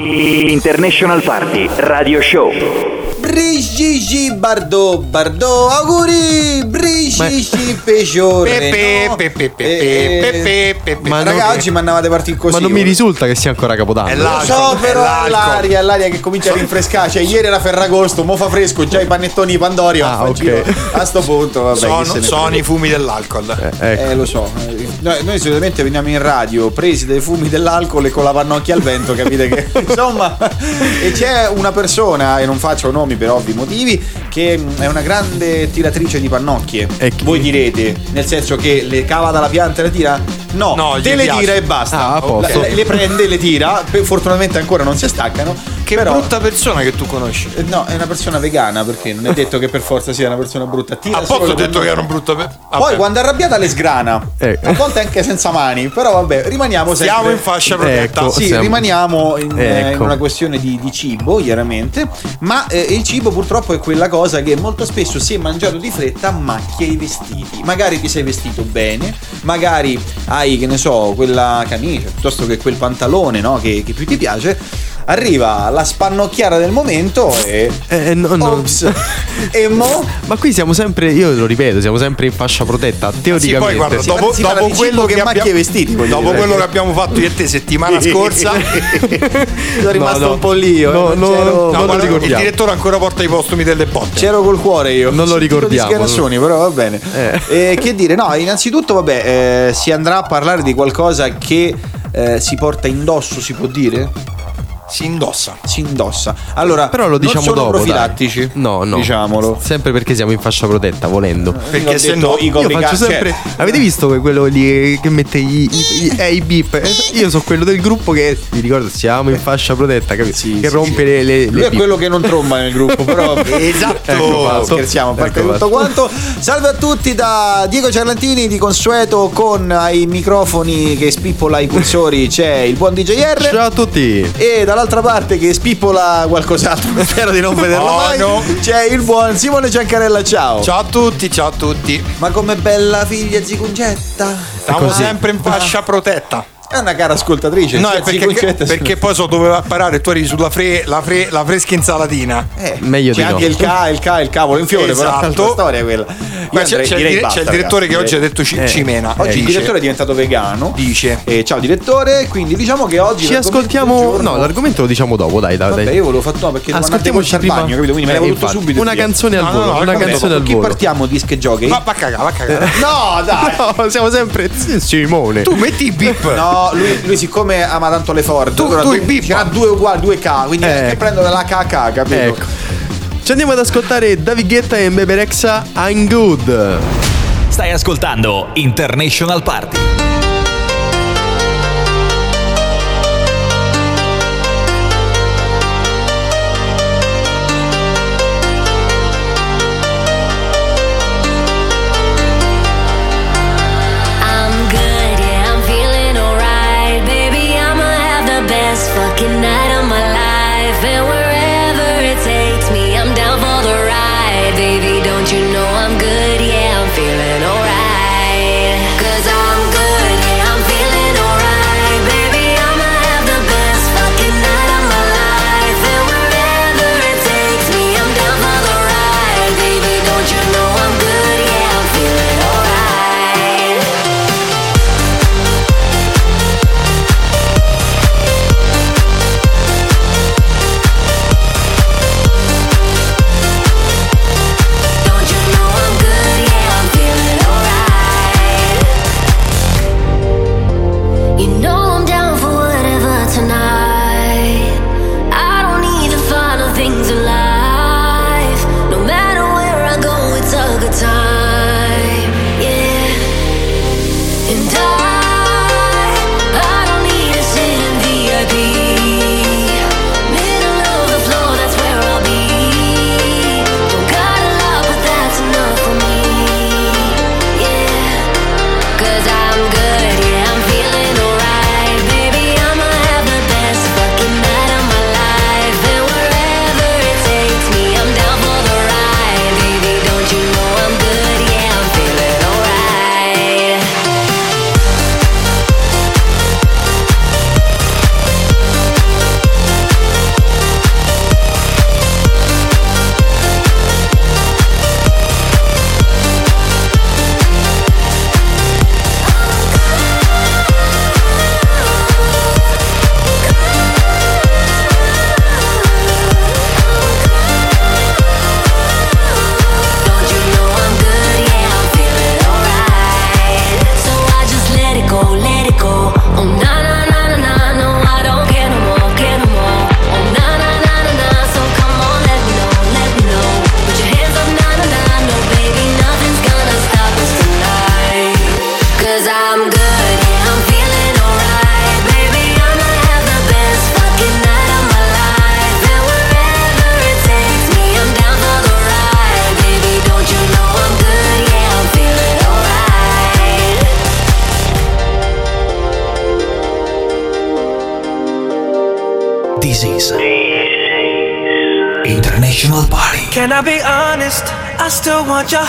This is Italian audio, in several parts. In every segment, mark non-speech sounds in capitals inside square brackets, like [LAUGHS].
International Party Radio Show. Brigigi Bardò Bardò auguri Brigigi Peciore Pepe, no? pepe, pepe, Eh, pepe, pepe. Ma raga non- oggi mi andavate partire così Ma non mi ora. risulta che sia ancora Capodanno. Lo so però l'aria, l'aria che comincia a rinfrescare Cioè ieri era Ferragosto, mo fa fresco Già i panettoni Pandori Ah, fa ok. giro. A sto punto vabbè Sono, ne sono i fumi dell'alcol. Ecco. Eh lo so Eh, Noi, noi solitamente veniamo in radio Presi dai fumi dell'alcol e con la pannocchia al vento Capite che insomma [LAUGHS] E c'è una persona E non faccio nomi per ovvi motivi Che mh, è una grande tiratrice di pannocchie E? Voi direte Nel senso che le cava dalla pianta e le tira No, No, te le piace. tira e basta Ah, a posto. Le, le prende e le tira Fortunatamente ancora non si staccano Che però, brutta persona che tu conosci. eh, No, è una persona vegana perché non è detto che per forza sia una persona brutta. Tira A poco ho detto che era un brutto. pe- Poi quando è arrabbiata le sgrana. Eh. A volte anche senza mani. Però vabbè, rimaniamo sempre. Siamo in fascia protetta. Ecco. Sì, Siamo- rimaniamo in, eh, in Ecco. una questione di, di cibo, chiaramente. Ma eh, il cibo purtroppo è quella cosa che molto spesso, se mangiato di fretta, macchia i vestiti. Magari ti sei vestito bene, magari hai, che ne so, quella camicia piuttosto che quel pantalone no, che, che più ti piace. Arriva la spannocchiara del momento e. Eh, no, no. Ops. [LAUGHS] e mo? Ma qui siamo sempre, io lo ripeto, siamo sempre in fascia protetta. Sì, Teoricamente. poi guarda, Sì, dopo, dopo quello che, che macchia abbiamo, i vestiti, dopo dire. quello che abbiamo fatto io e te settimana scorsa, [LAUGHS] Sono rimasto No, no. un po' lì. io, No, eh, no, c'ero- no, No, non lo guarda, il ricordiamo. direttore ancora porta i postumi delle botte. C'ero col cuore io. Non lo ricordiamo. Di schierassoni, però va bene. Eh. Eh, che dire, no, innanzitutto, vabbè, eh, si andrà a parlare di qualcosa che eh, si porta indosso, si può dire? Si indossa. Si indossa. Allora, Però lo diciamo non sono dopo. dai. profilattici. No, no. Diciamolo. Sempre perché siamo in fascia protetta, volendo. Perché se no- i Io faccio cioè, sempre. Avete visto que- quello lì che mette i, i, i, eh, i beep? Io sono quello del gruppo che vi ricordo, siamo in fascia protetta, capito? Sì, che sì, rompe sì. le, le, Lui le è quello che non tromba nel gruppo, però [LAUGHS] Esatto. Ecco. Scherziamo, a parte Ecco tutto quanto. Salve a tutti da Diego Ciarlantini di consueto con ai microfoni che spippola i cursori c'è il buon DJR. Ciao a tutti! E dall'altra parte che spippola qualcos'altro, [LAUGHS] spero di non vederlo Oh, mai. no. C'è il buon Simone Ciancarella, ciao. Ciao a tutti, ciao a tutti. Ma come bella figlia zicungetta. Stiamo così. sempre in fascia protetta. È una cara ascoltatrice. No, perché, sia- perché poi so doveva parare e tu arrivi sulla fre- la, fre- la fresca insalatina. Eh, Meglio c'è di no. anche il K, il K, il cavolo in fiore, però è Esatto. un'altra storia quella. Qua c'è, c'è il, direi dire- basta, c'è il direttore ragazzi, che oggi ha detto ci- Eh, cimena. Oggi il Dice. direttore è diventato vegano. Dice. Eh, ciao direttore, quindi diciamo che oggi Ci ascoltiamo. No, l'argomento lo diciamo dopo, dai, dai. Vabbè, dai. io volevo fatto no perché Ascoltiamoci prima. bagno, capito? Quindi me Eh, l'hai voluto infatti, subito. Una canzone al No, no, volo. no, una canzone Con al chi volo. partiamo disc jockey? Va, a cagare, va a cagare. No, [LAUGHS] dai. No, siamo sempre. Simone. tu metti i beep. No, lui, lui siccome ama tanto le Ford, Tu- tu due- i bip. ce n'ha due uguali, due K, quindi Eh. che prendo della KK, capito? Ecco. Ci andiamo ad ascoltare David Guetta e Bebe Rexha I'm Good. Stai ascoltando International Party.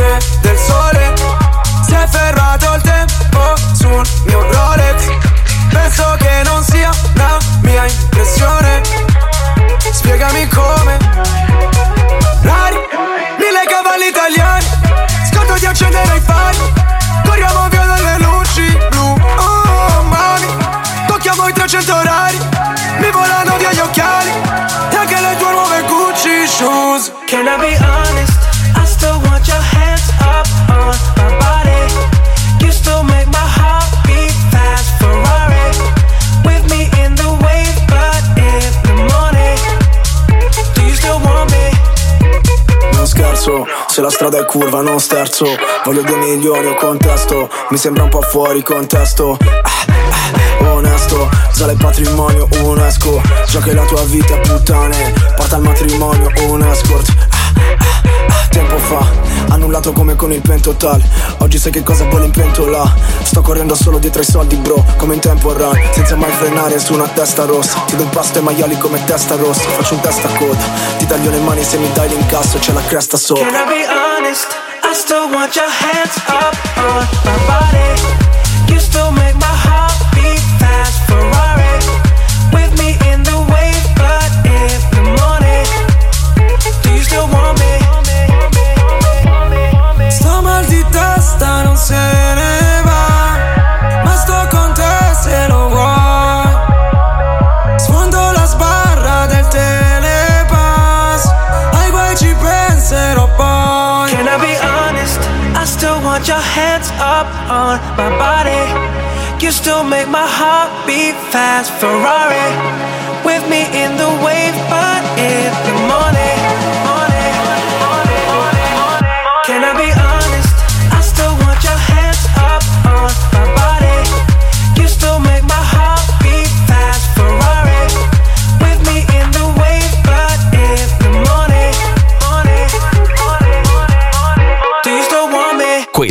luce del sole. Si è fermato il tempo sul mio Rolex. Penso che non sia una mia impressione. Spiegami come. Rari, mille cavalli italiani. Scordo di accendere i fari. Corriamo via dalle luci blu. Oh, mami. Tocchiamo i 300 orari. Mi volano via gli occhiali. E anche le tue nuove Gucci shoes. Can I be honest? Se la strada è curva non sterzo. Voglio due milioni o contesto. Mi sembra un po' fuori contesto. Ah, ah, Onesto, sale il patrimonio UNESCO. Già che la tua vita puttane. Porta al matrimonio un escort Tempo fa, annullato come con il pentotal Oggi sai che cosa vuole in pentola. Sto correndo solo dietro ai soldi bro Come in tempo run, senza mai frenare su una testa rossa. Ti do un pasto ai maiali come testa rossa. Faccio un testa coda. Ti taglio le mani se mi dai l'incasso C'è la cresta sopra. Can I be honest? I still want your hands up on my body. You still make my heart beat fast. Ferrari on my body. You still make my heart beat fast. Ferrari with me in the wave, but in the morning,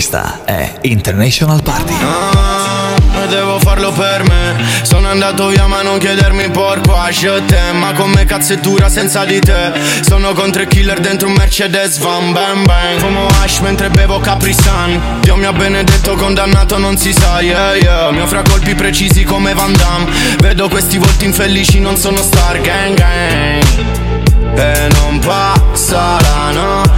Questa è International Party. Ah, devo farlo per me. Sono andato via ma non chiedermi porco je te. Ma come dura senza di te? Sono con tre killer dentro un Mercedes van bang bang. Fumo hash mentre bevo Capri Dio mi ha benedetto condannato non si sa yeah yeah. Mi offre colpi precisi come Van Damme. Vedo questi volti infelici non sono star gang gang. E non passa la notte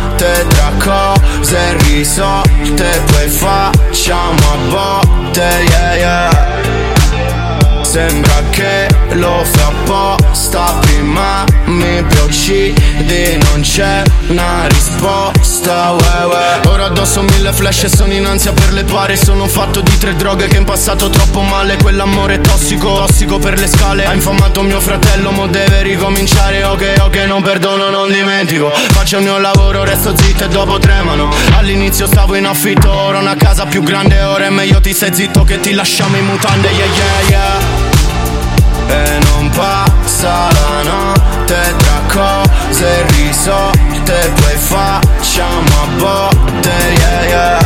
tra cose risolte Poi facciamo a botte, yeah, yeah. Sembra che lo fa apposta Prima mi uccidi Non c'è una risposta uè, uè. Ora addosso mille flash e sono in ansia per le pare. Sono fatto di tre droghe che in passato troppo male. Quell'amore tossico, tossico per le scale. Ha infamato mio fratello, mo deve ricominciare. Ok, ok, non perdono, non dimentico. Faccio il mio lavoro, resto zitto e dopo tremano. All'inizio stavo in affitto, ora una casa più grande. Ora è meglio ti stai zitto che ti lasciamo in mutande Yeah, yeah, yeah e non passa la notte tra cose risolte Poi facciamo a botte, yeah, yeah.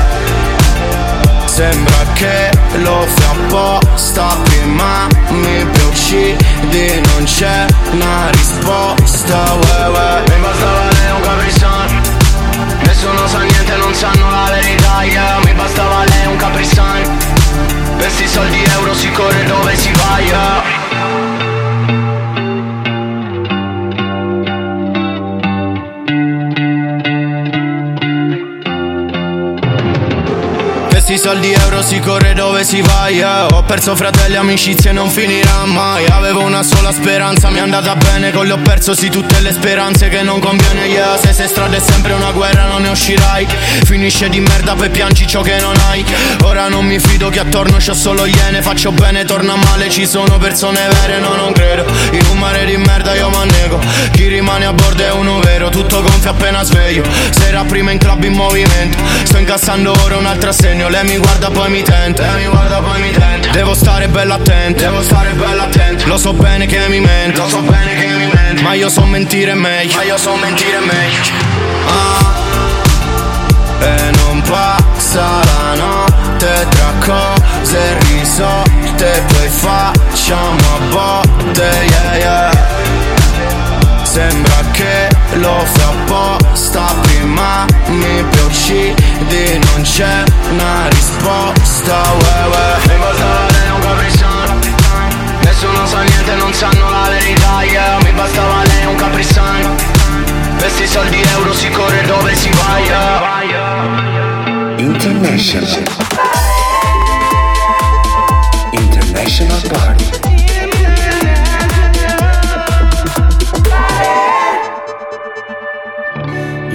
Sembra che lo fa apposta Prima mi uccidi Non c'è una risposta, uè, uè. Mi bastava lei un caprisan Nessuno sa niente, non sanno la verità, yeah. Mi bastava lei un caprisan Per sti soldi euro si corre dove si va, yeah soldi euro si corre dove si va, yeah. Ho perso fratelli, amicizie, non finirà mai. Avevo una sola speranza, mi è andata bene Con le ho perso sì tutte le speranze che non conviene, yeah. Se sei strada è sempre una guerra, non ne uscirai. Finisce di merda, poi piangi ciò che non hai. Ora non mi fido che attorno c'ho solo iene. Faccio bene, torna male, ci sono persone vere No, non credo, in un mare di merda io mannego Chi rimane a bordo è uno vero, tutto gonfio appena sveglio. Sera prima in club in movimento. Sto incassando ora un altro assegno Lei mi guarda poi mi tenta Lei mi guarda poi mi tenta Devo stare bello attento. Devo stare bello attento. Lo so bene che mi mente Lo so bene che mi mente Ma io so mentire meglio. Ma io so mentire meglio. Ah. E non passa la notte tra cose risolte. Poi facciamo a botte, yeah yeah. Sembra che lo fa apposta. Prima mi uccidi Non c'è una risposta uè, uè. Mi bastava lei un capricciano Nessuno sa niente, non sanno la verità yeah. Mi bastava lei un capricciano Questi soldi euro si corre dove si va yeah. International. International Party.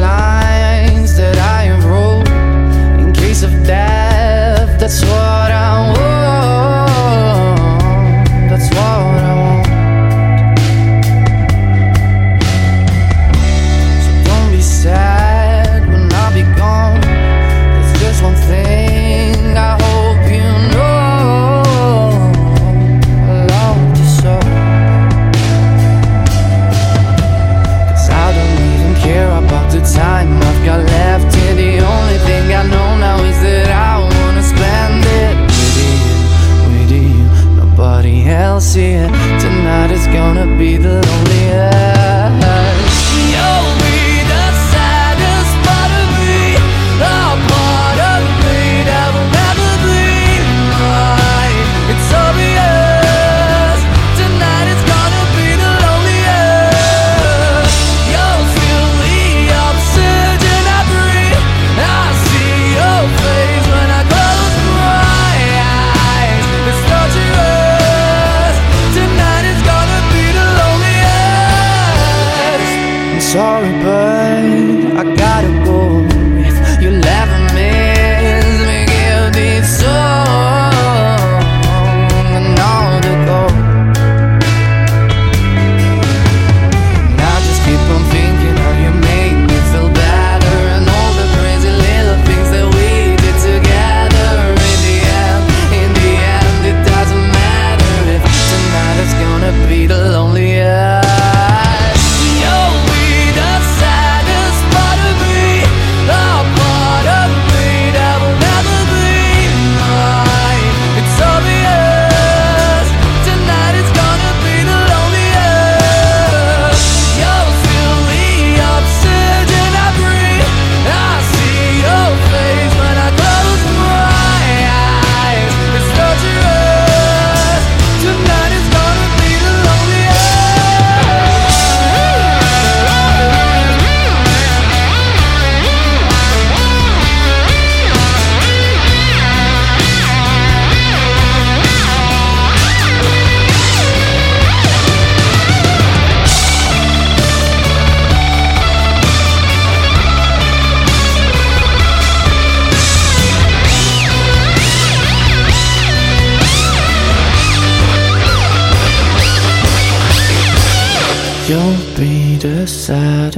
Lines that I have wrote in case of death. That's what I want.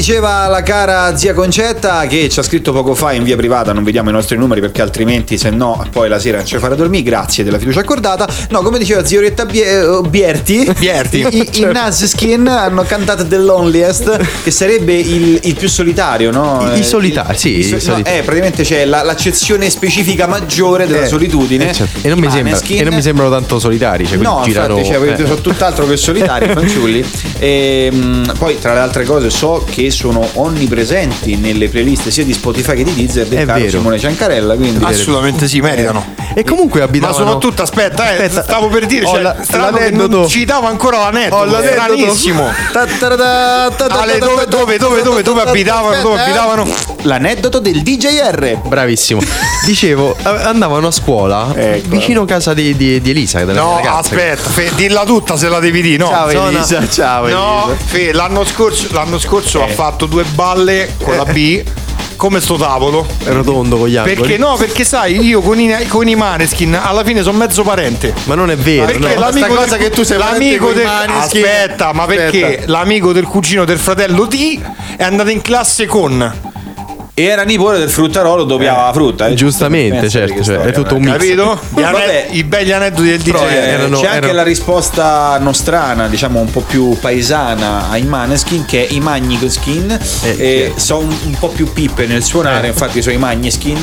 diceva la cara zia Concetta che ci ha scritto poco fa in via privata, non vediamo i nostri numeri perché altrimenti se no poi la sera non ci farà dormire, grazie della fiducia accordata. No, come diceva zia Orietta Bie- eh, Bierti, Bierti. i, i Naziskin hanno cantato The Loneliest, che sarebbe il, il più solitario, no? I- Eh, solitari, sì, i so- i no, solitari. eh, praticamente c'è la- l'accezione specifica maggiore della Eh, solitudine. eh, certo. E non, mi sembra, e non mi sembrano tanto solitari. Cioè, No, girano. infatti, cioè, eh. sono tutt'altro che solitari, fanciulli. [LAUGHS] E, mh, poi, tra le altre cose, so che sono onnipresenti nelle playlist sia di Spotify che di Deezer del È caro vero. Simone Ciancarella. Quindi Assolutamente sì, meritano. E comunque Ma abitavano. soprattutto, aspetta, eh, Aspetta. stavo per dire, cioè, la- l'aneddoto. non citavo ancora l'aneddoto. Ho l'aneddoto. Stranissimo. Ale, dove, dove, dove, dove, dove abitavano? Dove Eh, abitavano? L'aneddoto del DJR. Bravissimo. Dicevo, andavano a scuola Ecco. vicino a casa di, di- di Elisa. No, ragazza. aspetta, Fe, dilla tutta se la devi dire, no. Ciao Zona- Elisa, ciao No, Elisa. Fe, l'anno scorso, l'anno scorso ha fatto due balle con la B, [LAUGHS] come sto tavolo. È rotondo con gli angoli. Perché no? Perché sai, io con i, con i Maneskin alla fine sono mezzo parente. Ma non è vero. Perché no. l'amico cosa del, che tu sei l'amico del, Maneskin. aspetta, ma perché Aspetta. l'amico del cugino del fratello T è andato in classe con era nipote del fruttarolo, doppiava la frutta. eh. Giustamente, Pensa certo, che cioè, storia, è tutto un eh. mix. capito? Gli ane- Vabbè. I begli aneddoti del DJ. Però, eh, erano- c'è anche erano- la risposta nostrana, diciamo un po' più paesana ai Maneskin, che è i Magniskin. Eh, Eh, sono un, un po' più pippe nel suonare, infatti sono i Magniskin.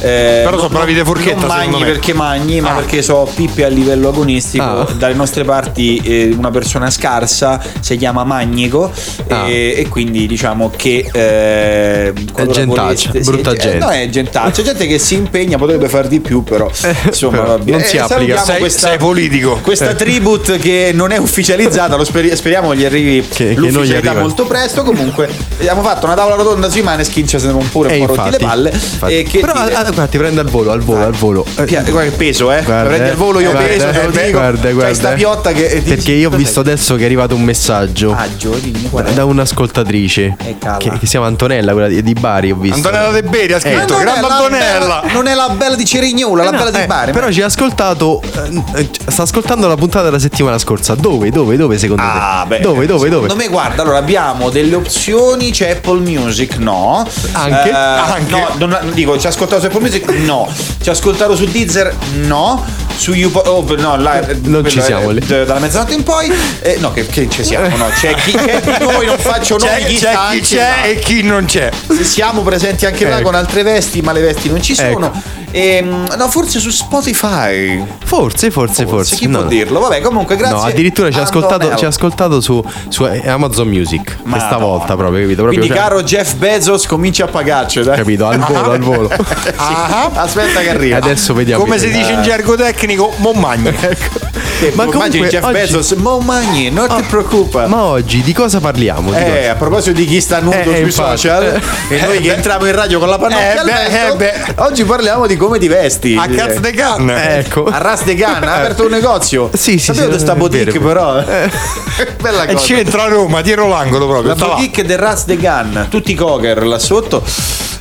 Eh, Però sono non- bravi de forchetta, Non magni secondo me. perché magni, ma Ah. perché so pippe a livello agonistico. Ah. Dalle nostre parti eh, una persona scarsa si chiama Magnico Ah. e, e quindi diciamo che eh, qualora gentaccia, voleste- brutta eh, gente. No, è gentaccia, gente che si impegna, potrebbe far di più, però insomma, però non si applica. salutiamo Sei- questa- sei politico. questa Eh. tribute che non è ufficializzata, lo speri- speriamo gli arrivi Che- che l'ufficialità arriva. molto presto. Comunque, abbiamo fatto una tavola rotonda sui Maneskin, ci siamo pure un Eh, po' rotti le palle. infatti. E che Però dire- ah, guarda, ti prende al volo, al volo, al volo. Eh, guarda che peso, eh. Guarda, Prendi eh. al volo io Guarda, peso, te lo eh, dico. guarda, C'hai guarda. sta piotta che eh, Perché io ho visto adesso che è arrivato un messaggio Ah, è. da un'ascoltatrice Eh, che, che si chiama Antonella, quella di Bari. Ho visto. Antonella De Beri ha scritto è Grande la Antonella. bella- non è la bella di Cerignola, la Eh no, bella di eh, Bari. Però ma- ci ha ascoltato. eh, eh, sta ascoltando la puntata della settimana scorsa. Dove? Dove? Dove secondo Ah, te? beh, dove? Dove? Dove? Secondo me, guarda, allora abbiamo delle opzioni. C'è Apple Music, no. Anche? Eh, Anche? No, non, dico, ci ha ascoltato su Apple Music, no. Ci ha ascoltato su Deezer, no. Su YouPod, oh, no, là, eh, Non ci siamo eh, lì. Dalla mezzanotte in poi, eh, no, che, che ci siamo, no. C'è chi, c'è chi noi, non faccio nomi, C'è, chi c'è chi c'è e chi non c'è. Siamo presenti anche là Ecco. con altre vesti, ma le vesti non ci sono. Ecco. Ehm, no, forse su Spotify. Forse, forse, forse. Chi no. può dirlo? Vabbè, comunque, grazie. No, addirittura ci ha ascoltato, ci ha ascoltato su, su Amazon Music. Madonna. Questa volta proprio, capito? Proprio, Quindi, cioè, caro Jeff Bezos, comincia a pagarci, dai. capito? Al volo, al volo. [LAUGHS] [LAUGHS] Ah, Aspetta che arriva. Adesso vediamo. come si dice in gergo tecnico, Mommagni. [LAUGHS] Che Ma immagini comunque Jeff oggi- Bezos, mo magni, non ti preoccupa. Ma oggi di cosa parliamo? Di Eh, a proposito di chi sta nudo Eh, eh, sui infatti. social e noi che entriamo in radio con la pannocchia Eh, eh, beh. oggi parliamo di come ti vesti. A cazzo de can. cosa? Ecco. A Ras de Gan ha aperto un negozio. [LAUGHS] Sì, sì, Sapevo sì, di sta boutique però. [LAUGHS] Bella E cosa. c'entra a Roma, dietro l'angolo proprio. La boutique del Ras de Gan, tutti i cocker là sotto.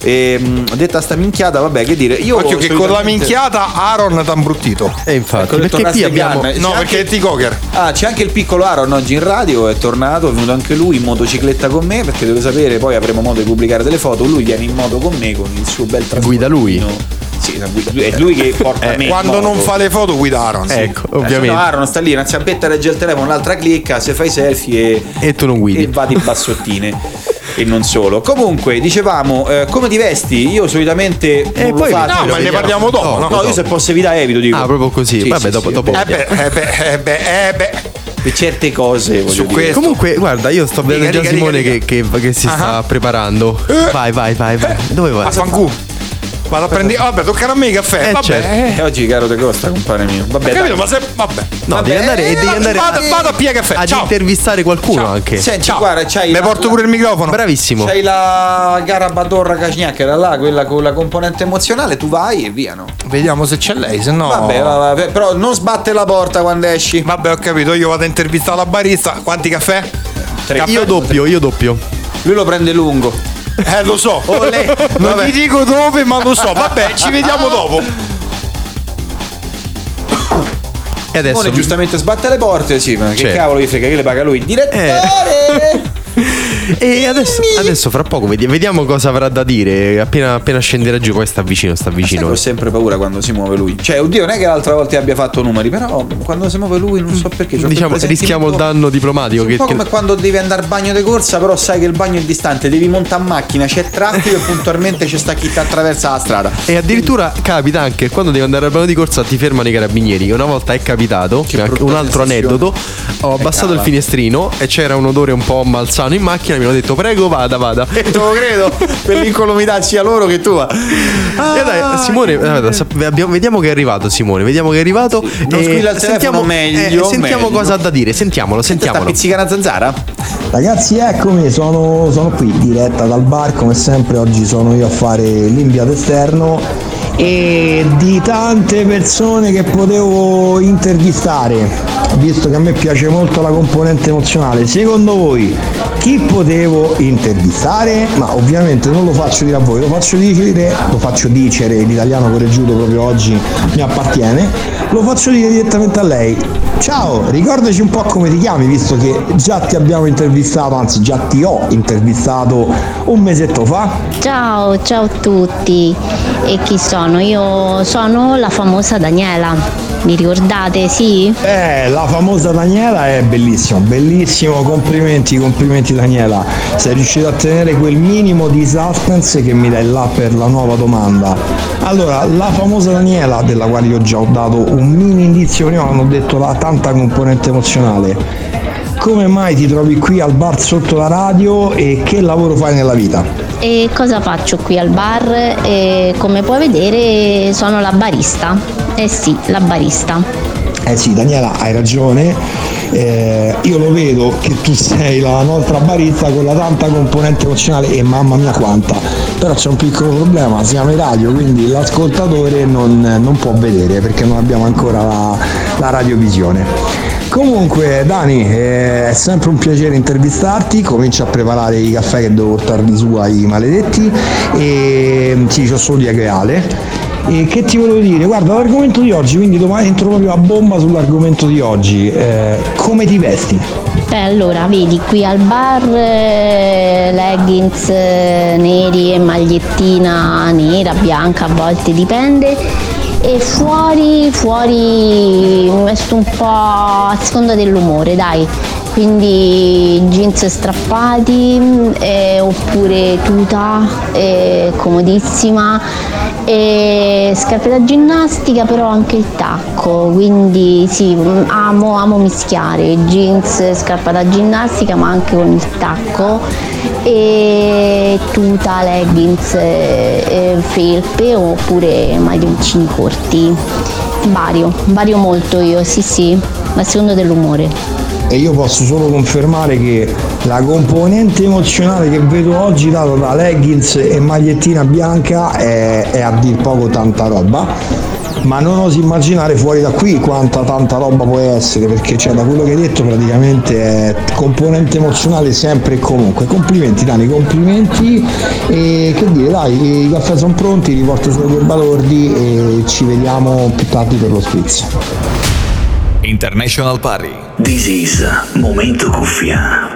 E, mh, detta sta minchiata, vabbè, che dire. Io Occhio che con la solitamente- minchiata Aaron t'ha imbruttito. E infatti, Ecco, perché qui abbiamo. Gan. No, C'è perché anche- è T-Cocker. Ah, c'è anche il piccolo Aaron oggi in radio, è tornato, è venuto anche lui in motocicletta con me, perché deve sapere, poi avremo modo di pubblicare delle foto, lui viene in moto con me con il suo bel trasportino. Guida lui? Sì, è lui che porta me. Eh, Quando moto. non fa le foto guida Aaron. sì. Ecco, Eh, ovviamente. no, Aaron sta lì, una zampetta regge il telefono, l'altra clicca, se fai selfie e, E tu non guidi. e va di bassottine. e non solo. Comunque, dicevamo, eh, come ti vesti? Io solitamente E non poi- lo faccio. No, ma ne parliamo dopo, No, no? No, io se posso evitare evito, dico. Ah, proprio così. Sì, Vabbè, sì, dopo. sì, dopo. Eh beh, eh beh, eh beh, eh beh. Certe cose, Su dire. questo. Comunque, guarda, io sto vedendo Riga, già riga, Simone riga, che, che- che si sta preparando. Vai, vai, vai, vai. Dove vai? A fanculo. Vado a prendere. Vabbè, toccano a me i caffè. Eh, Vabbè. certo. eh. E oggi caro te costa, compare mio. Vabbè, Capito, dai. ma se. Vabbè. No, Vabbè, devi andare, eh, devi andare Vado, a, vado a pigliare caffè. ad Ciao. intervistare qualcuno Ciao. anche. Senti, Ciao. guarda, c'hai Mi porto la- pure il microfono. Bravissimo. C'hai la gara Badorra Casgnacchera là, quella con la componente emozionale, tu vai e via, no? Vediamo se c'è lei, se no. Vabbè, va- va- però non sbatte la porta quando esci. Vabbè, ho capito, io vado a intervistare la barista. Quanti caffè? Tre. Io doppio, io doppio. Lui lo prende lungo. Eh, lo so. Olè. Non Vabbè. vi dico dove, ma lo so. Vabbè, ci vediamo dopo. E adesso. Simone giustamente sbatte le porte, sì, ma che Certo. cavolo gli frega che le paga lui? Direttore! E adesso, adesso fra poco vedi- vediamo cosa avrà da dire. Appena, appena scenderà giù, poi sta vicino, sta che vicino. ho sempre paura quando si muove lui. Cioè, oddio, non è che l'altra volta abbia fatto numeri, però quando si muove lui non so perché. c'ho quel Diciamo, rischiamo il danno diplomatico. Un Che, po' che- come quando devi andare al bagno di corsa, però sai che il bagno è distante, devi montare in macchina, c'è traffico e puntualmente c'è sta chi ti attraversa la strada. E addirittura capita anche quando devi andare al bagno di corsa ti fermano i carabinieri. Una volta è capitato, un altro sensazione. aneddoto. Ho abbassato cava. il finestrino e c'era un odore un po' malsano in macchina. Mi hanno detto prego vada, vada. E te lo credo, per l'incolumità sia loro che tua. E dai, Simone, guarda, sap- abbiamo- vediamo che è arrivato Simone, vediamo che è arrivato. Non E squilla il telefono, meglio, sentiamo meglio. cosa ha da dire, sentiamolo, Sta sentiamolo. pizzicana zanzara? Ragazzi eccomi, sono, sono qui diretta dal bar, come sempre oggi sono io a fare l'inviato esterno e di tante persone che potevo intervistare, visto che a me piace molto la componente emozionale, secondo voi chi potevo intervistare? Ma ovviamente non lo faccio dire a voi, lo faccio dire, lo faccio dicere, l'italiano correggiuto proprio oggi mi appartiene, lo faccio dire direttamente a lei. Ciao, ricordaci un po' come ti chiami, visto che già ti abbiamo intervistato, anzi già ti ho intervistato un mesetto fa. Ciao, ciao a tutti. E chi sono? Io sono la famosa Daniela. Mi ricordate, sì? Eh, la famosa Daniela è bellissima, bellissimo, complimenti, complimenti Daniela. Sei riuscito a tenere quel minimo di suspense che mi dai là per la nuova domanda. Allora, la famosa Daniela, della quale io già ho dato un mini indizio prima, hanno detto la tanta componente emozionale. Come mai ti trovi qui al bar sotto la radio e che lavoro fai nella vita? E cosa faccio qui al bar? E come puoi vedere sono la barista. Eh sì, la barista. Eh sì, Daniela, hai ragione. Eh, io lo vedo che tu sei la nostra barista con la tanta componente emozionale e mamma mia quanta. Però c'è un piccolo problema, siamo in radio, quindi l'ascoltatore non, non può vedere perché non abbiamo ancora la, la radiovisione. Comunque Dani, eh, è sempre un piacere intervistarti, comincia a preparare i caffè che devo portare di su ai maledetti e sì, c'ho solo di agreale. E che ti volevo dire? Guarda, l'argomento di oggi, quindi domani entro proprio a bomba sull'argomento di oggi. Eh, come ti vesti? Beh, allora, vedi, qui al bar eh, leggings eh, neri e magliettina nera, bianca, a volte dipende. E fuori, fuori mi vesto un po' a seconda dell'umore, dai. Quindi jeans strappati eh, oppure tuta eh, comodissima e scarpe da ginnastica però anche il tacco quindi sì amo, amo mischiare jeans scarpa da ginnastica ma anche con il tacco e tuta leggings eh, felpe oppure maglioncini corti. Vario vario molto io sì sì a seconda dell'umore E io posso solo confermare che la componente emozionale che vedo oggi dato da leggings e magliettina bianca è, è a dir poco tanta roba. Ma non oso immaginare fuori da qui quanta tanta roba può essere, perché cioè, da quello che hai detto praticamente è componente emozionale sempre e comunque. Complimenti Dani, complimenti e che dire, dai, i caffè sono pronti, li porto solo due balordi e ci vediamo più tardi per lo spritz. International Party. This is Momento Cuffia.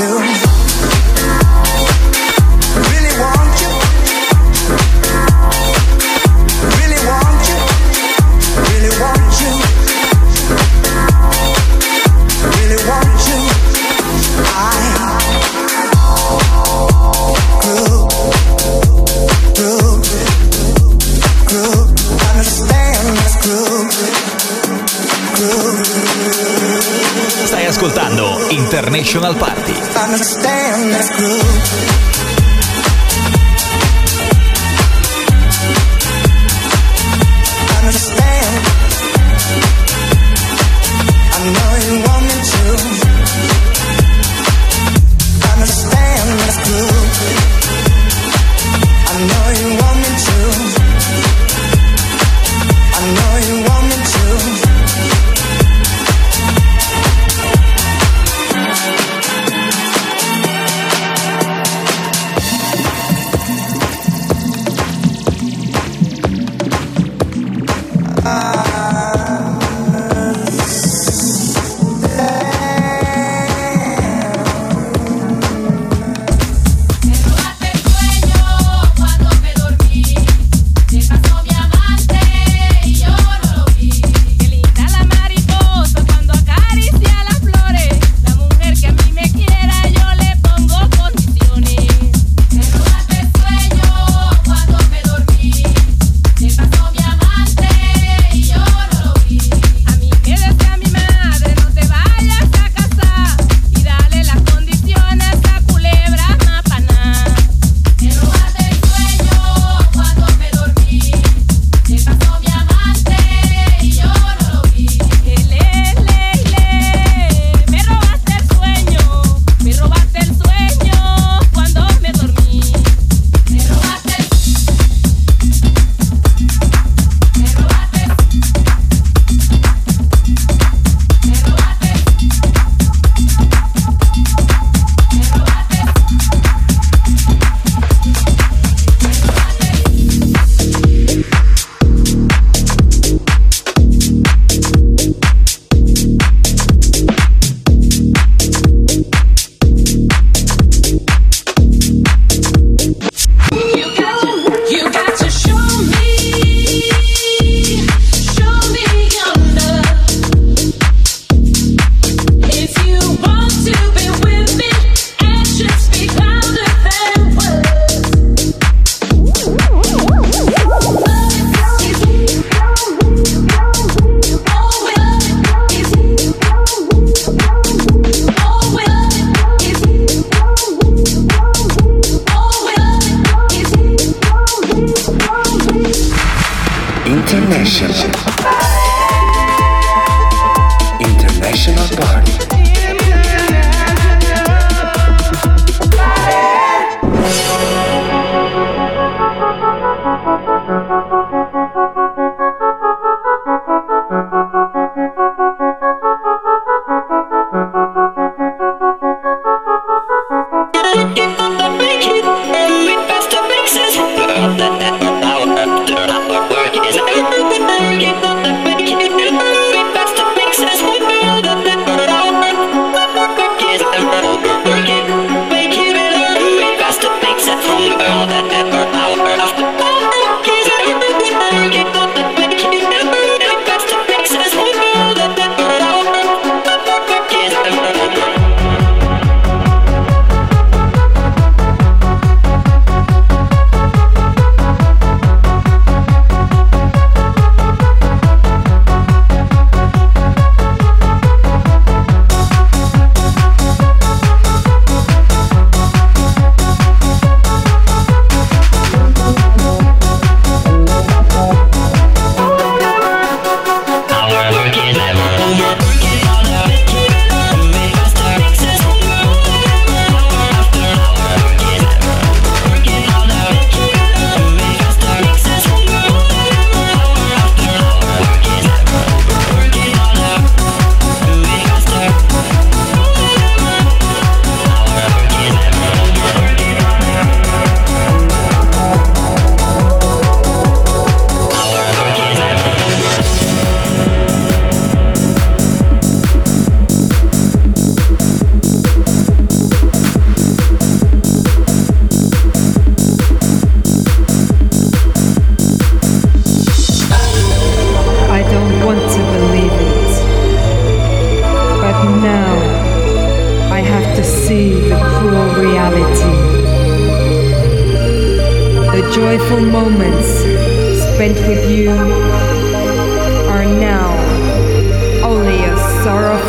Want International Party.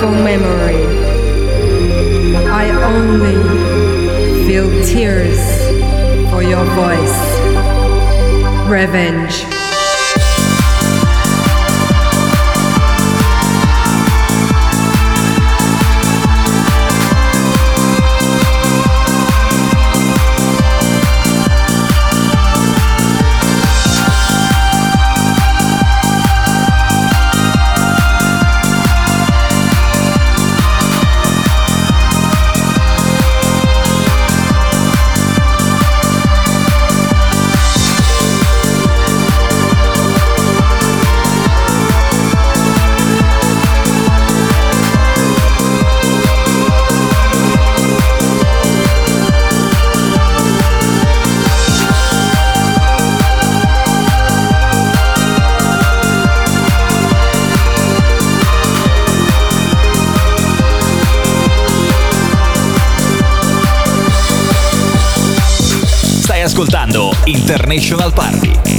Sorrowful memory. I only feel tears for your voice. Revenge. International Party.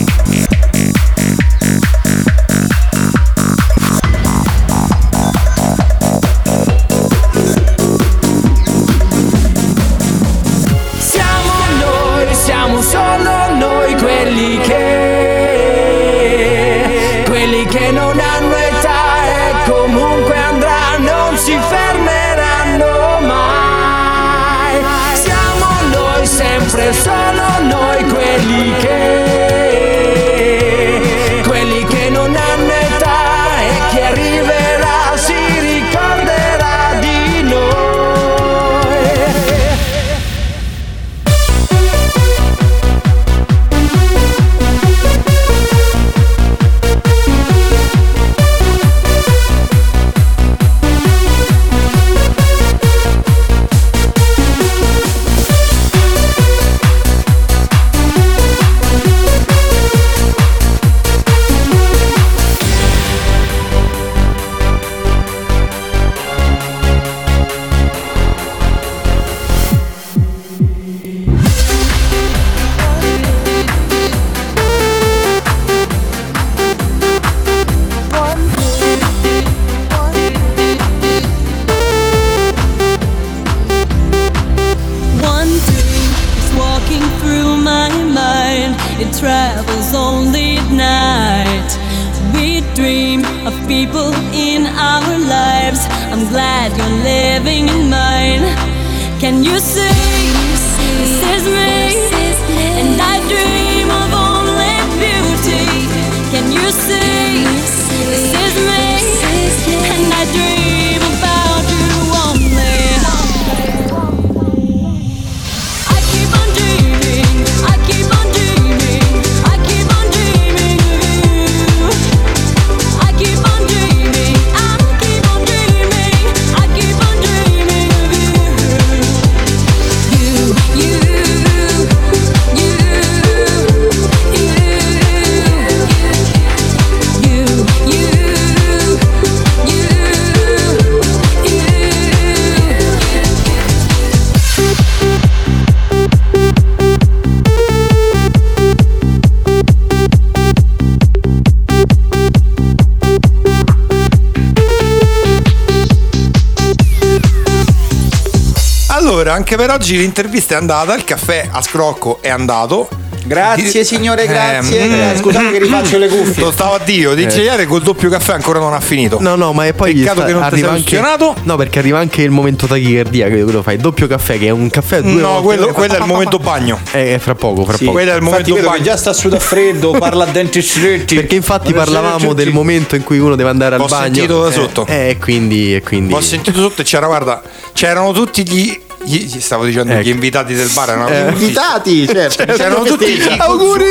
Allora, anche per oggi l'intervista è andata, il caffè a scrocco è andato. Grazie, signore, grazie. Ehm, Eh, scusate che rifaccio le cuffie. Lo stavo a Dio, dice Eh. ieri col doppio caffè ancora non ha finito. No, no, ma e poi Peccato sta- che non ti arriva anche. No, perché arriva anche il momento tachicardia, che quello fai doppio caffè, che è un caffè a due No, volte. quello, quello è il momento bagno. Eh, fra poco, fra Sì, poco. quello è il infatti momento bagno. già sta sudando freddo, [LAUGHS] parla a denti stretti. Perché infatti parlavamo del momento in cui uno deve andare al Ho bagno. sentito da Eh, sotto. Eh, e quindi, e quindi. Ho sentito sotto e c'era, guarda, c'erano tutti gli. Gli- gli- stavo dicendo Ecco. gli invitati del bar. erano Eh. tutti- Invitati, certo. C'erano tutti gli Auguri!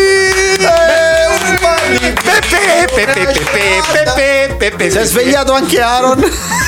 Si è svegliato anche Aaron.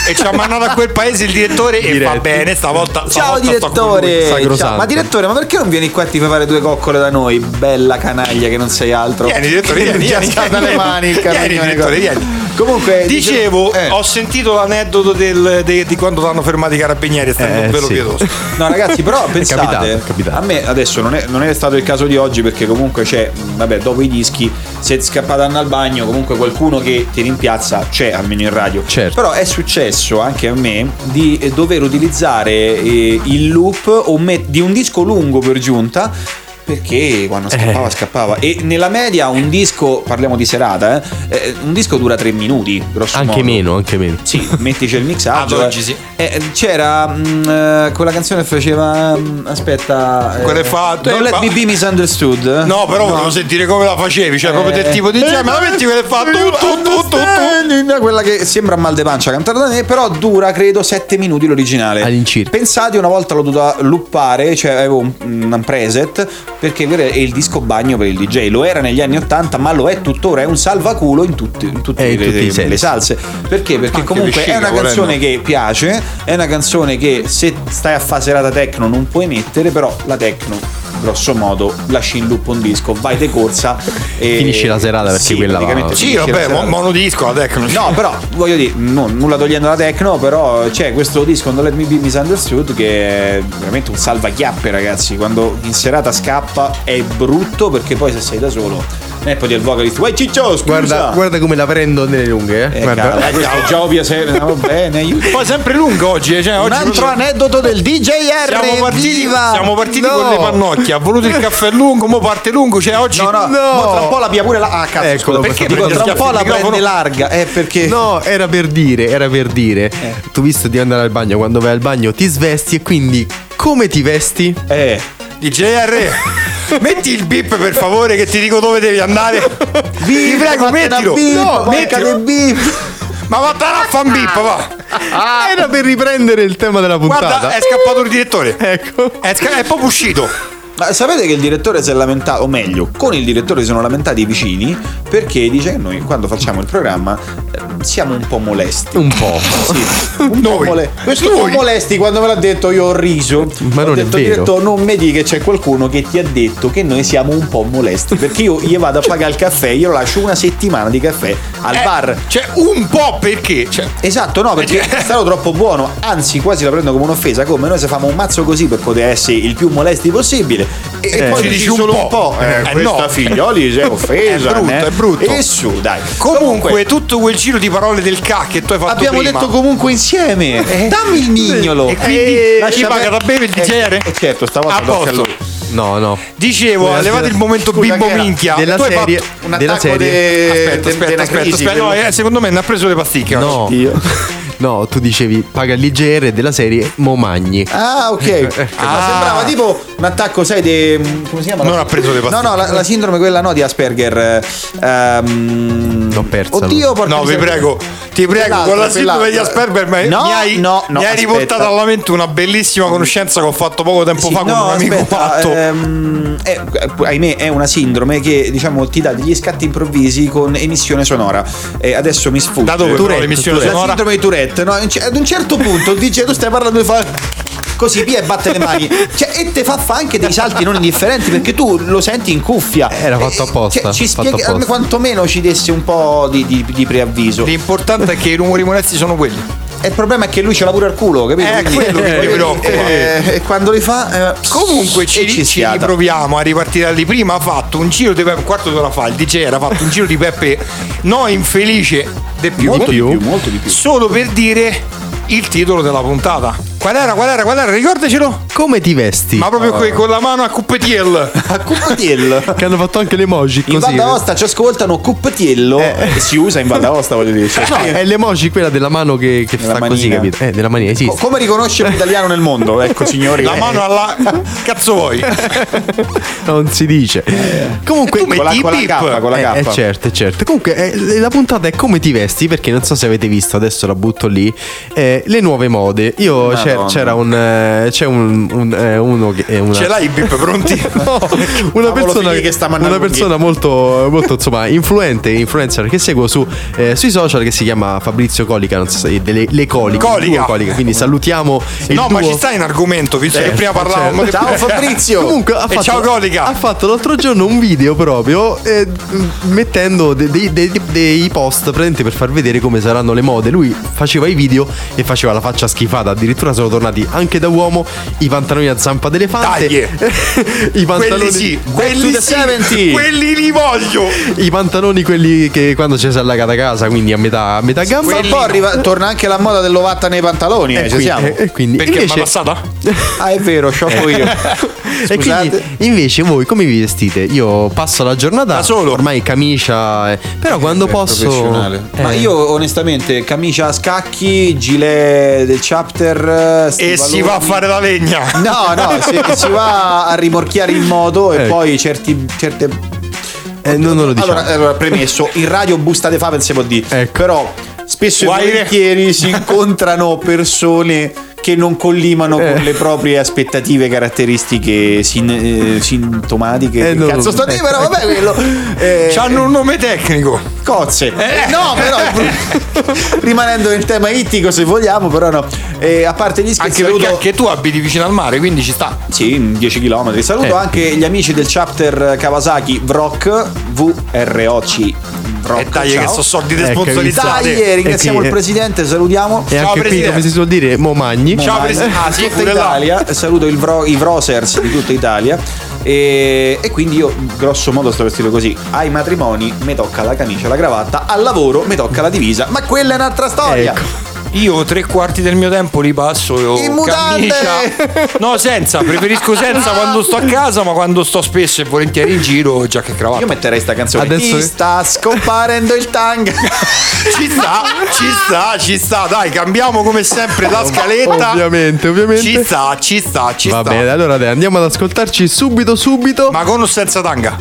E ci ha mandato a quel paese il direttore e va bene, stavolta. Ciao stavolta lui. direttore. Ciao. Ma direttore, ma perché non vieni qua e ti fai fare due coccole da noi? Bella canaglia che non sei altro. Vieni, direttore, vieni, vieni, scatta vieni. le mani, Vieni, direttore, cosa. vieni. Comunque Dicevo, eh. ho sentito l'aneddoto del- de- di quando l'hanno fermato i carabinieri, è stato Eh, un velo sì. pietoso. No, ragazzi, però [LAUGHS] pensate, capitato, è capitato. a me adesso non è, non è stato il caso di oggi perché comunque c'è, vabbè, dopo i dischi, se scappate al bagno, comunque qualcuno che ti rimpiazza c'è almeno in radio. Certo. Però è successo anche a me di dover utilizzare eh, il loop o met- di un disco lungo per giunta. Perché quando scappava, Eh. scappava. E nella media un disco, parliamo di serata, eh, eh, un disco dura tre minuti, grosso Anche modo. meno, anche meno. Sì, mettici il mixaggio. Ad oggi eh. sì. Eh, c'era mm, eh, quella canzone che faceva. mm, aspetta. Quella che fa- Don't let me be misunderstood. No, però volevo sentire come la facevi, cioè proprio del tipo di Eh, cioè, ma la metti quella che fa tu tu tu tu tu. tu Quella che sembra mal de pancia cantata da me, però dura credo 7 minuti l'originale. All'incirca. Pensate, una volta l'ho dovuta luppare, cioè avevo un, un preset, perché quello è il disco bagno per il DJ. Lo era negli anni 80, ma lo è tuttora. È un salvaculo in, tutti, in tutte Eh, in le, tutti le salse. Perché? Perché Anche comunque è vescica, una volendo. canzone che piace, è una canzone che se stai a fare serata techno non puoi mettere, però la techno grosso modo lasci in loop un disco, vai de corsa e Finisci la serata perché Sì, quella va- Sì, vabbè, mo- serata. monodisco la tecno. No, però voglio dire, no, nulla togliendo la techno, però c'è questo disco Don't Let Me Be Misunderstood che è veramente un salvachiappe, ragazzi. Quando in serata scappa è brutto perché poi se sei da solo. E poi del vocalist, uè ciccio, scusa! Guarda, guarda come la prendo nelle lunghe, eh. Eh, Guarda. questo già ovvia se [LAUGHS] va bene. aiuto. Poi sempre lungo oggi, cioè Un oggi altro proprio- aneddoto del DJR. siamo partiti, viva! siamo partiti No. con le pannocchie, ha voluto il caffè lungo, mo parte lungo, cioè oggi No, no, No. tra un po' la pia pure la. Ah, cazzo, Eccolo, perché dico, tra un po' la prende larga. Eh, perché. No, era per dire, era per dire. Eh. Tu visto di andare al bagno, quando vai al bagno ti svesti e quindi come ti vesti? Eh. DJR [LAUGHS] metti il bip per favore che ti dico dove devi andare. ti prego, mettilo. No, mettilo. bip. Ma vattene a fan bip, va. Era per riprendere il tema della puntata. Guarda, è scappato il direttore. Ecco. È, sca- è proprio uscito. Ma sapete che il direttore si è lamentato, o meglio, con il direttore si sono lamentati i vicini perché dice che noi quando facciamo il programma eh, siamo un po' molesti. Un po'. Sì, un [LAUGHS] po' Noi. mole- Questo Noi. po' molesti quando me l'ha detto io ho riso. Ma ho non è detto, vero. direttore, non mi dica che c'è qualcuno che ti ha detto che noi siamo un po' molesti. Perché io gli vado a pagare il caffè, io lascio una settimana di caffè al Eh, bar. Cioè, un po' perché. Cioè, Esatto, no, perché è stato troppo buono. Anzi, quasi la prendo come un'offesa. Come noi se famo un mazzo così per poter essere il più molesti possibile. E, e Eh, poi ci dici un solo un po'. po'. Eh, Eh, questa no. figlioli si è offesa. È brutto, eh. è brutto. E su, dai. comunque, tutto quel giro di parole del ca che tu hai fatto Abbiamo prima. detto comunque insieme. Dammi il mignolo. E quindi Eh, chi paga da bere il DJR? Eh, certo, stavolta A posto. lui. No, no. Dicevo, Della- levate il momento Scusa, bimbo minchia. Della Tu serie. della serie. de- Aspetta, de- aspetta, della aspetta, aspetta. No, eh, secondo me ne ha preso le pasticche. No. Io. [LAUGHS] No, tu dicevi paga l'IGR della serie Momagni. Ah, ok. Ma sembrava tipo un attacco, sai, de, come si chiama? Non ha preso le pastiglie. No, no, la, la sindrome quella no di Asperger. Ehm, L'ho persa, Oddio, porca No, vi prego, ti prego, Quell'altro, con la sindrome di. Asperger mi, No, mi hai, no, no, mi hai riportato alla mente una bellissima conoscenza che ho fatto poco tempo Sì, fa con no, un amico aspetta, matto. ehm, è- ahimè, è una sindrome che diciamo ti dà degli scatti improvvisi con emissione sonora. E adesso mi sfugge. Da dove però l'emissione La sonora? sindrome di Tourette, no? Ad un certo punto dice tu stai parlando di fa così via e batte le mani cioè, e te fa fa anche dei salti non indifferenti perché tu lo senti in cuffia Era fatto Eh, apposta, cioè, ci spieghi quantomeno ci desse un po' di, di- di preavviso L'importante è che i rumori molesti sono quelli. E il problema è che lui ce l'ha pure al culo capito? Eh, Quindi- quello che mi [LAUGHS] eh, preoccupa. eh, e quando li fa eh, Comunque ci, ci schiata. riproviamo a ripartire da lì. Prima ha fatto un giro di Peppe, un quarto d'ora fa, il DJ era fatto un giro di Peppe no infelice de più. molto di più molto di più Solo per dire il titolo della puntata. Qual era? Qual era? Qual era? Ricordacelo? Come ti vesti? Ma proprio qui con la mano a cuppetiel. a Cuppatiello [LAUGHS] Che hanno fatto anche l'emoji in così. Val d'Aosta ci ascoltano Cuppatiello Eh. si usa in Val d'Aosta voglio dire cioè, No, è l'emoji quella della mano che, che Della fa così, manina. capito? Eh, della manina, Co- esiste. come riconoscere un italiano nel mondo ecco signori La Eh. mano alla. [LAUGHS] Cazzo vuoi? [LAUGHS] Non si dice. Comunque, E tu con la, con la K con la Eh, K eh, certo, certo. Comunque, eh, la puntata è come ti vesti, perché non so se avete visto, adesso la butto lì. eh, le nuove mode. Io, Ah, cioè, Madonna. c'era un. eh, c'è un, un- eh, uno che è una. Ce l'hai i bip pronti? [LAUGHS] No, una persona, che sta mandando una persona molto, molto insomma, influente, influencer che seguo su, eh, sui social che si chiama Fabrizio Colica, non so se delle, le Colica, Colica. Colica, quindi salutiamo il No, ma duo. ci stai in argomento, visto Eh, che prima parlavamo certo. di- Ciao [LAUGHS] Fabrizio. Comunque ha E fatto, ciao Colica. ha fatto l'altro giorno un video proprio eh, mettendo de- dei, dei- dei post presenti per far vedere come saranno le mode. Lui faceva i video e faceva la faccia schifata. Addirittura sono tornati anche da uomo i pantaloni a zampa d'elefante. Dai. [LAUGHS] I pantaloni Quelli sì, quelli sì, 70. quelli li voglio. I pantaloni quelli che quando ci si è allagata casa, quindi a metà, a metà gamba. Fra un po' arriva- torna anche la moda dell'ovatta nei pantaloni, eh, E ci quindi- siamo. e- e quindi Perché invece, è passata? Ah, è vero, sciocco io. [LAUGHS] e quindi invece voi come vi vestite? Io passo la giornata Da solo. ormai camicia, eh, però quando posso Professionale. Ma eh, io onestamente camicia a scacchi, gilet del chapter E si va a fare la legna. No, no, [LAUGHS] si, si va a rimorchiare in moto e Ecco. poi certi, certe eh, non, non lo diciamo. Allora, allora, premesso, in radio busta de fave non si può dire. Ecco. Però spesso e volentieri si [LAUGHS] incontrano persone che non collimano Eh. con le proprie aspettative caratteristiche sin- eh, sintomatiche. Eh, no, cazzo sto però vabbè quello. Eh, C'hanno un nome tecnico. cozze. Eh, no, però [LAUGHS] rimanendo nel tema ittico se vogliamo, però no. Eh, a parte gli scherzi, Anche saluto- anche tu abiti vicino al mare, quindi ci sta. sì, in 10 km. Saluto Eh. anche gli amici del chapter Kawasaki VROC, VROC. VROC, E dai, che sono soldi Ecco, responsabilizzati. Dai, ringraziamo E qui- il presidente, salutiamo. E Ciao, anche qui, Presidente. come si suol dire, Momagni. Ciao, Presidente. Ah, sì, tutta. Italia, saluto Vro- i Vrosers di tutta Italia. E, e quindi io, grosso modo, sto vestito così. Ai matrimoni mi tocca la camicia, la cravatta, al lavoro mi tocca la divisa. Ma quella è un'altra storia. Ecco. Io tre quarti del mio tempo li passo In camicia. No, senza, preferisco senza [LAUGHS] quando sto a casa, ma quando sto spesso e volentieri in giro, giacca e Io cravatta. metterei sta canzone. Adesso- Ti sta scomparendo il tanga. [LAUGHS] Ci sta, ci sta, ci sta. Dai, cambiamo come sempre la scaletta. Ovviamente, ovviamente. Ci sta, ci sta, ci Va sta. bene, allora dai, andiamo ad ascoltarci subito, subito. Ma con o senza tanga?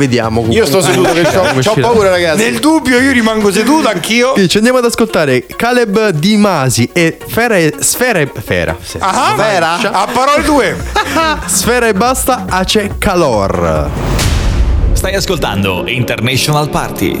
Vediamo. Io sto seduto che ho paura, ragazzi. Nel dubbio io rimango seduto anch'io. Quindi ci andiamo ad ascoltare Caleb Di Masi e Fera e Sfera e Fera. Sì. Ah, Vera? A parole tue. [LAUGHS] Sfera e basta, Ace Calor. Stai ascoltando International Party.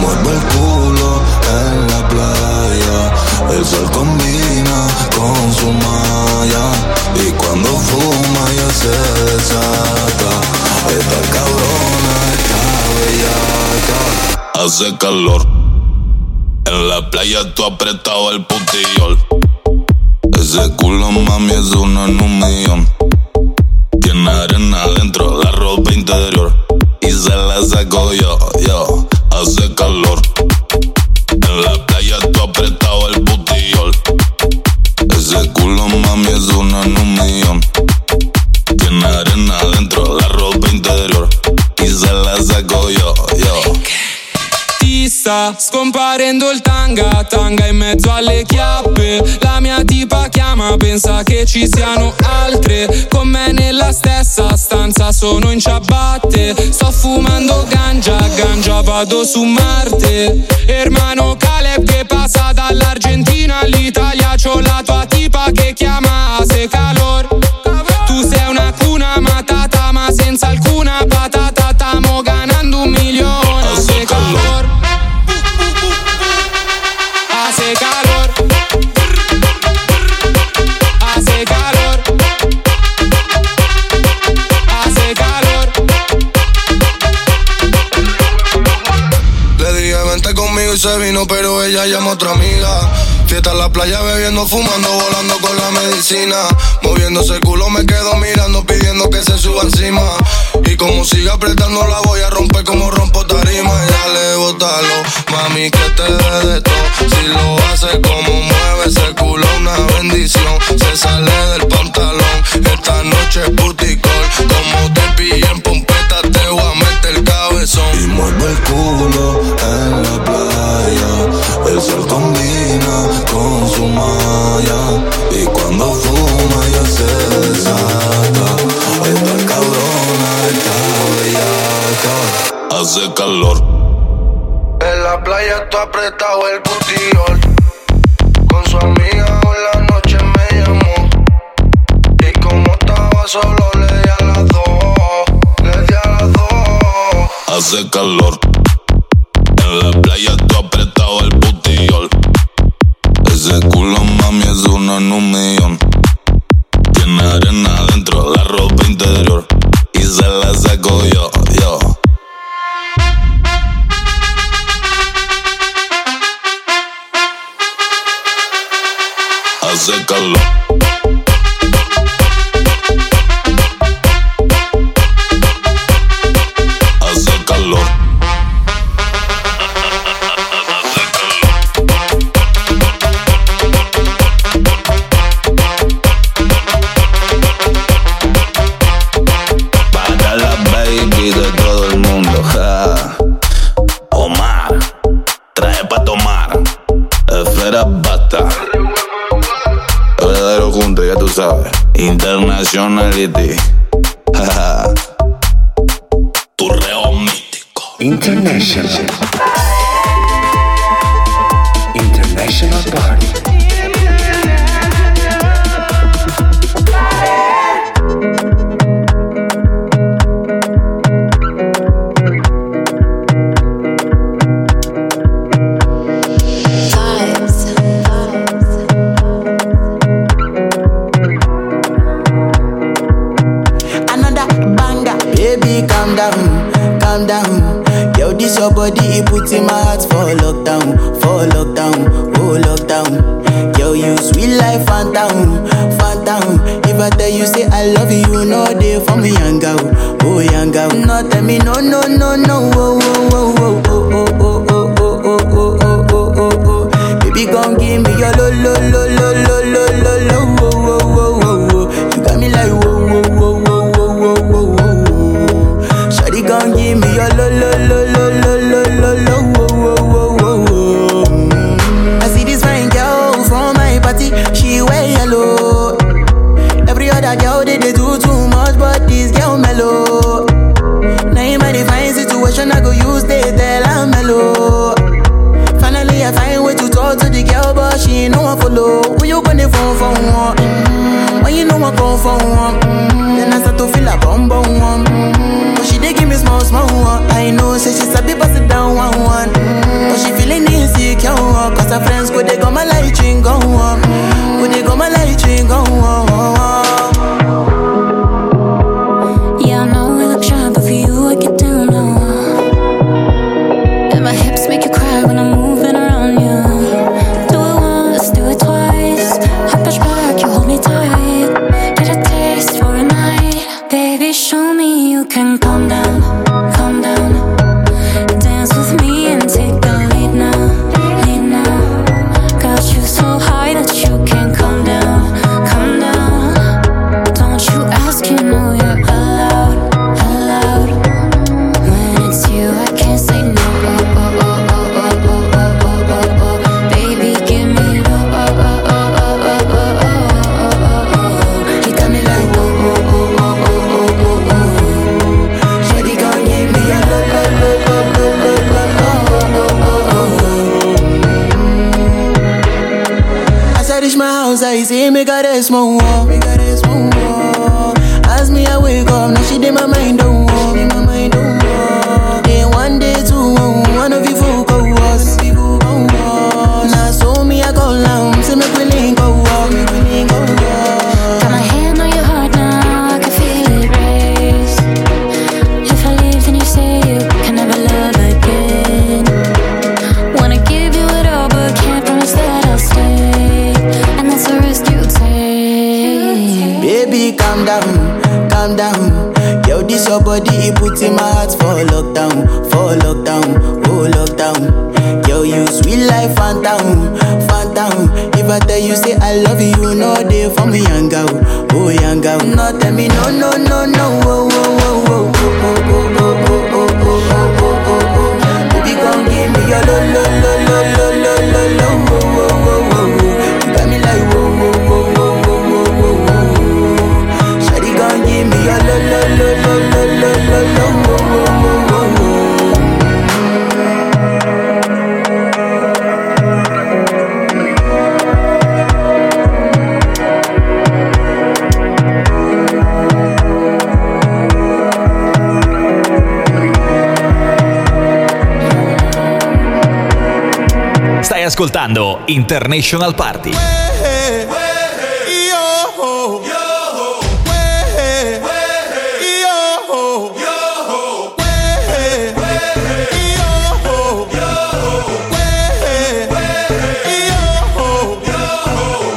Y mueve el culo en la playa. El sol combina con su malla. Y cuando fuma ya se desata. Esta cabrona está bellaca. Hace calor. En la playa tú apretado el putillol. Ese culo mami es uno en un millón. Tiene arena dentro, la ropa interior. Y se la saco yo. Hace calor. En la Scomparendo il tanga, tanga in mezzo alle chiappe. La mia tipa chiama, pensa che ci siano altre. Con me nella stessa stanza sono in ciabatte. Sto fumando ganja, ganja vado su Marte. Hermano Caleb che passa dall'Argentina all'Italia. C'ho la tua tipa che chiama se calor. Tu sei una cuna matata, ma senza alcuna patata. se vino, pero ella llama a otra amiga. Fiesta en la playa bebiendo, fumando, volando con la medicina. Moviéndose el culo me quedo mirando, pidiendo que se suba encima. Y como siga apretando la voy a romper como rompo tarima. Ya le botalo, mami que te dé de todo. Si lo hace como mueve ese culo, una bendición. Se sale del pantalón, esta noche es puticol. Como te pillen Mueve el culo en la playa. El sol combina con su malla. Y cuando fuma ya se desata. Esta cabrona está bellaca. Hace calor. En la playa está apretado el butiol. Con su amiga en la noche me llamó. Y como estaba solo le hace calor. En la playa tú apretado el putillol. Ese culo, mami, es uno en ascoltando International Party.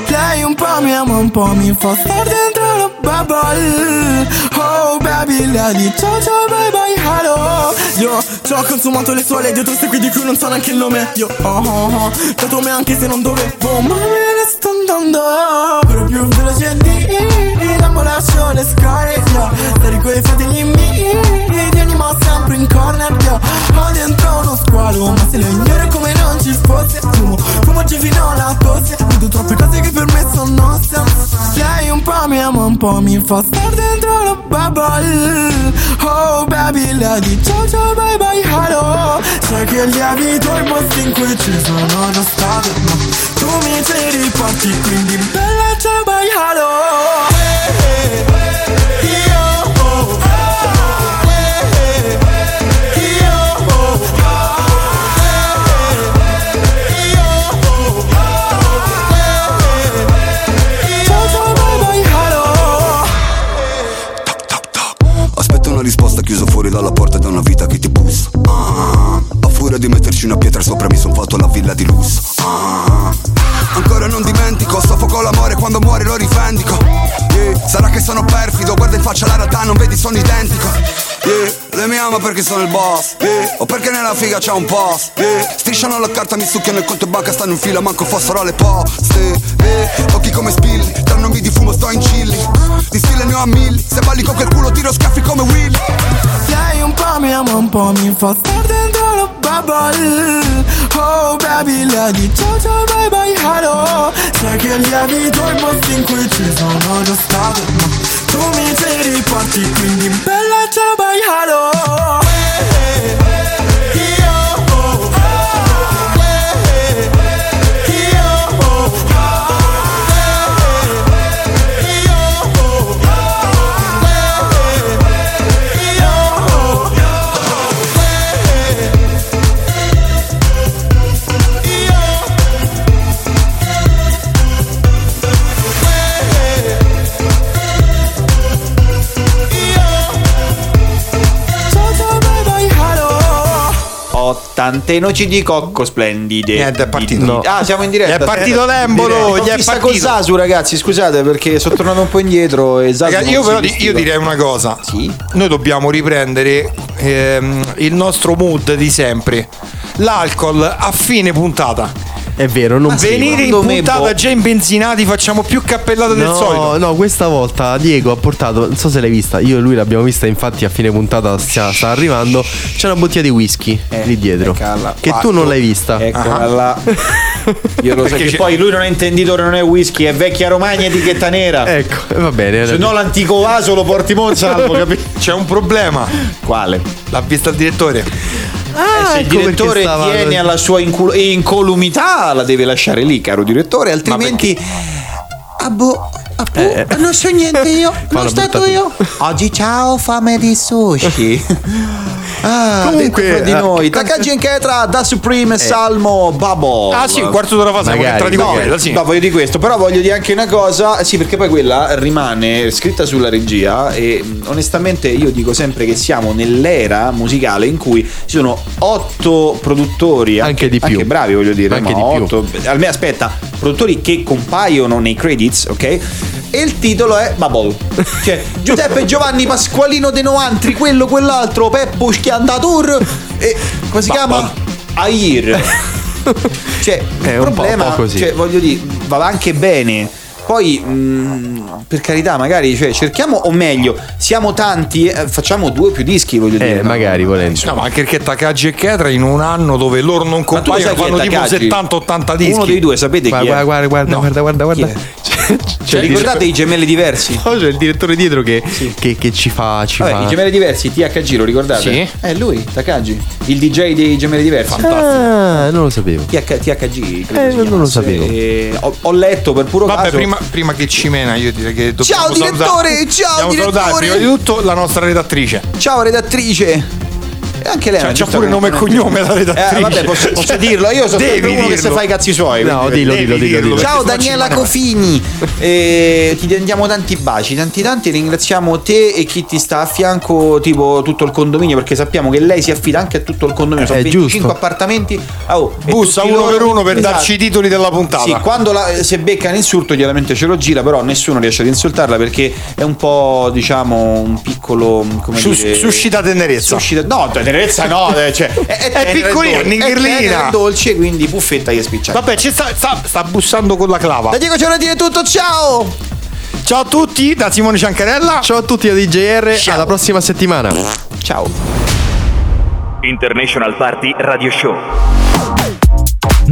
Lei un po' mi ama, un po' mi fa star dentro Oh baby, lei dice ciao bye bye hello Io ci ho consumato le sue dietro queste qui di cui non so neanche il nome Io oh oh oh, dato me anche se non dovevo Ma me ne sto andando Proprio veloce di l'ambulazione scorre yeah. Sei quei fratelli miei Ti animo sempre in corner yeah. Ho dentro uno squalo Ma se lo ignori come non ci fosse Fumo, fumo fino alla tosse Vedo troppe cose che per me sono nonsense po' mi fa star dentro la bubble. Oh baby, lei dice ciao ciao bye bye hello. Sai che lievito i posti in cui ci sono già stato Ma tu mi ci riporti quindi bella ciao bye hello. Io di metterci una pietra sopra mi son fatto la villa di lusso. Ah, Ancora non dimentico, soffoco l'amore quando muore lo rivendico. Yeah, Sarà che sono perfido, guarda in faccia la realtà, non vedi sono identico. Yeah, Lei mi ama perché sono il boss. Yeah, O perché nella figa c'è un post. Yeah, Strisciano la carta, mi succhiano il conto e banca, stanno in fila, manco fossero alle poste. Yeah, Occhi come spilli, tra nomi di fumo sto in chilli. Di stile ne ho a milli, se balli con quel culo tiro schiaffi come Willy. Lei un po' mi ama, un po' mi fa star trouble Oh Babylon, you touch on my by hello. Sai che li abito il posto in cui ci sono già stato Ma tu mi sei riporti, quindi bella ciao by hello. Hey, hey. Tante noci di cocco splendide. Niente, è partito. Di- Ah, siamo in diretta. Gli è partito l'embolo, gli è partito. con Sasu, ragazzi, scusate perché sono tornato un po' indietro e Ragazzi, non io però io direi una cosa. Noi dobbiamo riprendere ehm, il nostro mood di sempre. L'alcol a fine puntata. È vero, non Venire in me, puntata boh. già imbenzinati, facciamo più cappellate del No, solito. no, questa volta Diego ha portato, non so se l'hai vista, io e lui l'abbiamo vista, infatti a fine puntata sta, sta arrivando, c'è una bottiglia di whisky lì dietro, che tu non l'hai vista. Eccola Ah. là. [LAUGHS] Io lo so Perché che c'è- poi lui non è intenditore, non è whisky, è vecchia Romagna etichetta nera. Ecco, va bene. Se no l'antico vaso lo porti monsalvo, [LAUGHS] capito? C'è un problema. Quale? L'ha vista il direttore. Eh, se il ecco direttore stava- tiene alla sua incul- incolumità, la deve lasciare lì, caro direttore, altrimenti. Ah, boh. ah, boh, non so niente io, [LAUGHS] non una stato io. Oggi ciao, fame di sushi. [LAUGHS] Ah, Comunque, di eh, noi, Takagi Enketra, Da Supreme, Salmo, Bubble. Ah, sì, un quarto d'ora fa siamo entrati con No, quella, sì. no, voglio di questo, però voglio dire anche una cosa, sì, perché poi quella rimane scritta sulla regia e onestamente io dico sempre che siamo nell'era musicale in cui ci sono otto produttori, anche, di più. anche bravi voglio dire, Anche ma di più. otto, almeno aspetta, produttori che compaiono nei credits, ok? E il titolo è Bubble. Cioè, [LAUGHS] Giuseppe Giovanni Pasqualino De Noantri, quello, quell'altro, Peppo Schiandatur e come si chiama? Air. [LAUGHS] Cioè, È il problema, così. cioè, voglio dire, va anche bene Poi, mh, per carità, magari cioè, cerchiamo, o meglio, siamo tanti, eh, facciamo due o più dischi, voglio dire. no? magari volendo. No, ma anche perché Takagi e Ketra in un anno dove loro non compaiono fanno tipo Takagi? 70-80 dischi. Uno dei due, sapete chi Guarda, è? guarda, guarda, No. guarda, guarda, guarda. Cioè, il ricordate i gemelli diversi? direttore- c'è il direttore dietro che, che, che ci fa. Ci Vabbè, fa... i gemelli diversi, THG, lo ricordate? Sì. È lui, Takagi, il DJ dei gemelli diversi. Ah, non lo sapevo. TH, THG, credo Eh, non lo sapevo. E ho, ho letto per puro Vabbè, caso. prima, prima che ci mena, io direi che dobbiamo Ciao, direttore, salutare- ciao, dobbiamo salutare direttore. prima di tutto la nostra redattrice. Ciao redattrice. E anche lei. Cioè, c'ha pure nome e cognome la redattrice. Eh, vabbè, posso, posso Cioè, dirlo. Io sono devi uno che dirlo. si fa i cazzi suoi. No, quindi- dillo, dillo, dillo, dillo. Ciao Daniela. Cofini, [LAUGHS] Eh, ti diamo tanti baci, tanti tanti, ringraziamo te e chi ti sta a fianco, tipo tutto il condominio, perché sappiamo che lei si affida anche a tutto il condominio, sono È 25 giusto. appartamenti. Oh, Bussa uno loro- per uno per Esatto. darci i titoli della puntata. Sì, quando la, se becca un insulto chiaramente ce lo gira, però nessuno riesce ad insultarla perché è un po', diciamo, un piccolo, come Sus- dire... suscita tenerezza. Suscita, no, tenerezza no, eh, cioè, [LAUGHS] è, È e piccolina, dolce, nigrillina. È dolce, quindi buffetta che spiccia. Vabbè, ci sta, sta, sta bussando con la clava. Da Diego Ciarantini è tutto, ciao! Ciao a tutti, da Simone Ciancarella. Ciao a tutti da DJR, alla prossima settimana. Ciao. International Party Radio Show.